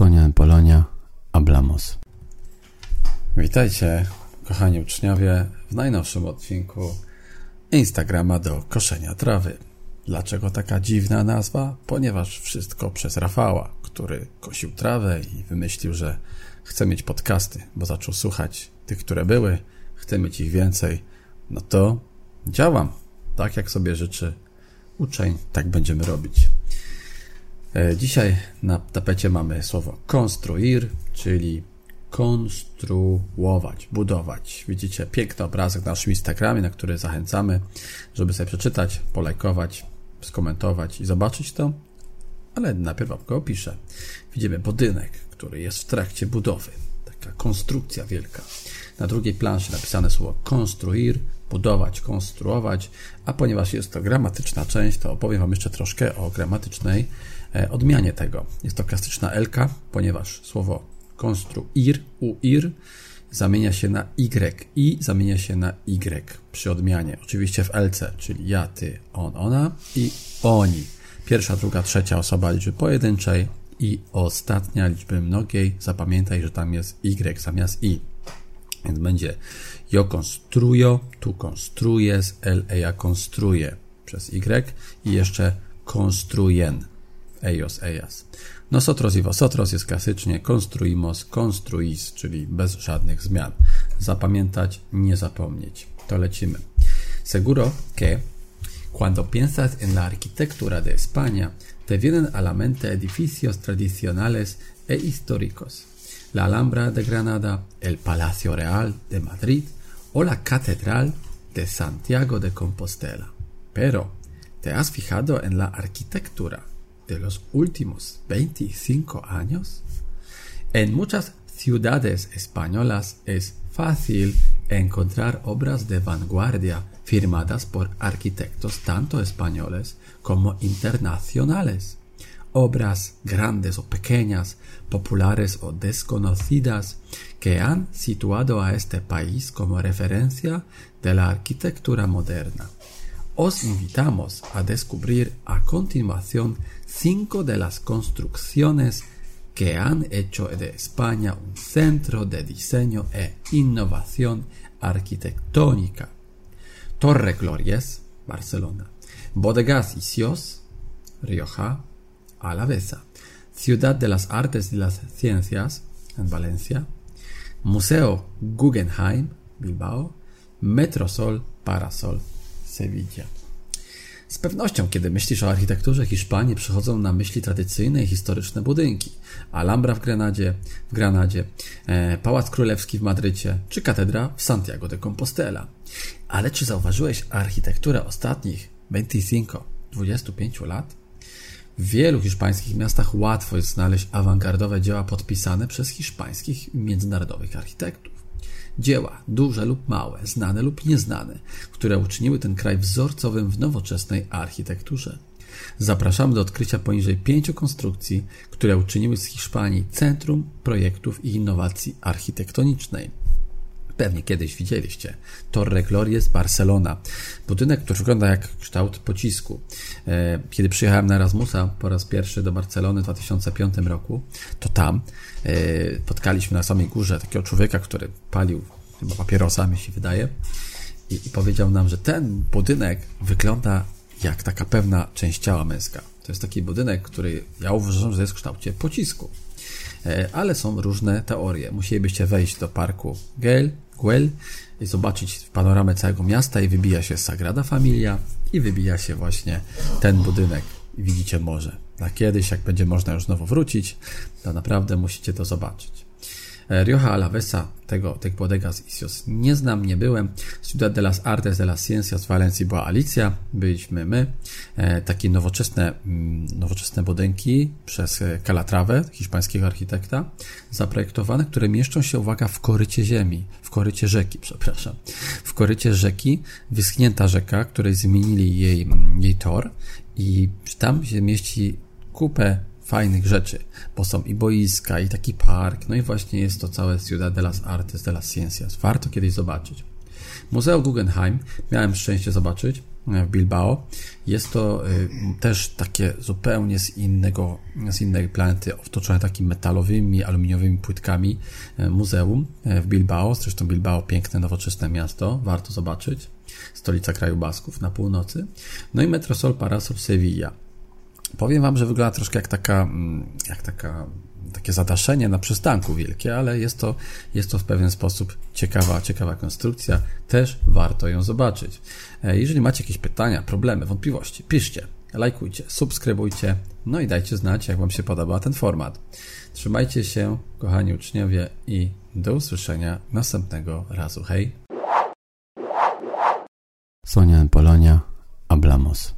Sonia Polonia, Ablamos. Witajcie, kochani uczniowie, w najnowszym odcinku Instagrama do koszenia trawy. Dlaczego taka dziwna nazwa? Ponieważ wszystko przez Rafała, który kosił trawę i wymyślił, że chce mieć podcasty, bo zaczął słuchać tych, które były, chce mieć ich więcej. No to działam, tak jak sobie życzy uczeń, tak będziemy robić. E, dzisiaj na tapecie mamy słowo konstruir, czyli konstruować, budować. Widzicie piękny obrazek na naszym Instagramie, na który zachęcamy, żeby sobie przeczytać, polajkować, skomentować i zobaczyć to. Ale najpierw go opiszę. Widzimy budynek, który jest w trakcie budowy. Taka konstrukcja wielka. Na drugiej planszy napisane słowo konstruir, budować, konstruować, a ponieważ jest to gramatyczna część, to opowiem Wam jeszcze troszkę o gramatycznej e, odmianie tego. Jest to klasyczna elka, ponieważ słowo konstruir, uir zamienia się na y i zamienia się na y przy odmianie. Oczywiście w LC, czyli ja, ty, on, ona i oni. Pierwsza, druga, trzecia osoba liczby pojedynczej i ostatnia liczby mnogiej. Zapamiętaj, że tam jest y zamiast i. Więc będzie yo construyo, tu construyes, el, ella construye przez y i jeszcze construyen, ellos, ellas. Nosotros y vosotros jest klasycznie construimos, construis, czyli bez żadnych zmian. Zapamiętać, nie zapomnieć. To lecimy. Seguro que cuando piensas en la arquitectura de España, te vienen a la mente edificios tradicionales e históricos la Alhambra de Granada, el Palacio Real de Madrid o la Catedral de Santiago de Compostela. Pero, ¿te has fijado en la arquitectura de los últimos 25 años? En muchas ciudades españolas es fácil encontrar obras de vanguardia firmadas por arquitectos tanto españoles como internacionales obras grandes o pequeñas, populares o desconocidas, que han situado a este país como referencia de la arquitectura moderna. Os invitamos a descubrir a continuación cinco de las construcciones que han hecho de España un centro de diseño e innovación arquitectónica. Torre Glorias, Barcelona. Bodegas Isios, Rioja, Alavesa, Ciudad de las Artes y las Ciencias en Valencia, Museo Guggenheim, Bilbao, Metrosol Parasol, Sevilla. Z pewnością, kiedy myślisz o architekturze Hiszpanii, przychodzą na myśli tradycyjne i historyczne budynki. Alhambra w Granadzie, w Granadzie, e, Pałac Królewski w Madrycie, czy katedra w Santiago de Compostela. Ale czy zauważyłeś architekturę ostatnich 25-25 lat? W wielu hiszpańskich miastach łatwo jest znaleźć awangardowe dzieła podpisane przez hiszpańskich międzynarodowych architektów. Dzieła, duże lub małe, znane lub nieznane, które uczyniły ten kraj wzorcowym w nowoczesnej architekturze. Zapraszamy do odkrycia poniżej pięciu konstrukcji, które uczyniły z Hiszpanii centrum projektów i innowacji architektonicznej. Pewnie kiedyś widzieliście. Torre Glorias Barcelona. Budynek, który wygląda jak kształt pocisku. E, kiedy przyjechałem na Erasmusa po raz pierwszy do Barcelony w 2005 roku, to tam e, spotkaliśmy na samej górze takiego człowieka, który palił chyba papierosa, mi się wydaje, i, i powiedział nam, że ten budynek wygląda jak taka pewna część ciała męska. To jest taki budynek, który ja uważam, że jest w kształcie pocisku. E, ale są różne teorie. Musielibyście wejść do parku Gale, Guel i zobaczyć panoramę całego miasta i wybija się Sagrada Familia i wybija się właśnie ten budynek widzicie morze. Na kiedyś, jak będzie można już znowu wrócić, to naprawdę musicie to zobaczyć. E, Rioja Alavesa, tego, tych bodegas Isios nie znam, nie byłem. Ciudad de las Artes de las Ciencias w Walencji była Alicja, byliśmy my. E, takie nowoczesne, mm, nowoczesne budynki przez e, Calatrawę, hiszpańskiego architekta, zaprojektowane, które mieszczą się, uwaga, w korycie ziemi, w korycie rzeki, przepraszam. W korycie rzeki, wyschnięta rzeka, której zmienili jej, jej tor i tam się mieści kupę fajnych rzeczy, bo są i boiska, i taki park, no i właśnie jest to całe Ciudad de las Artes de las Ciencias. Warto kiedyś zobaczyć. Muzeum Guggenheim miałem szczęście zobaczyć. w Bilbao. Jest to też takie zupełnie z innego, z innej planety, otoczone takimi metalowymi, aluminiowymi płytkami muzeum w Bilbao. Zresztą Bilbao piękne, nowoczesne miasto, warto zobaczyć. Stolica kraju Basków na północy. No i Metrosol Parasol Sevilla. Powiem Wam, że wygląda troszkę jak taka, mm, jak taka takie zadaszenie na przystanku wielkie, ale jest to, jest to w pewien sposób ciekawa, ciekawa konstrukcja. Też warto ją zobaczyć. E, jeżeli macie jakieś pytania, problemy, wątpliwości, piszcie, lajkujcie, subskrybujcie, no i dajcie znać, jak Wam się podoba ten format. Trzymajcie się, kochani uczniowie i do usłyszenia następnego razu. Hej! Sonia Polonia, Ablamos.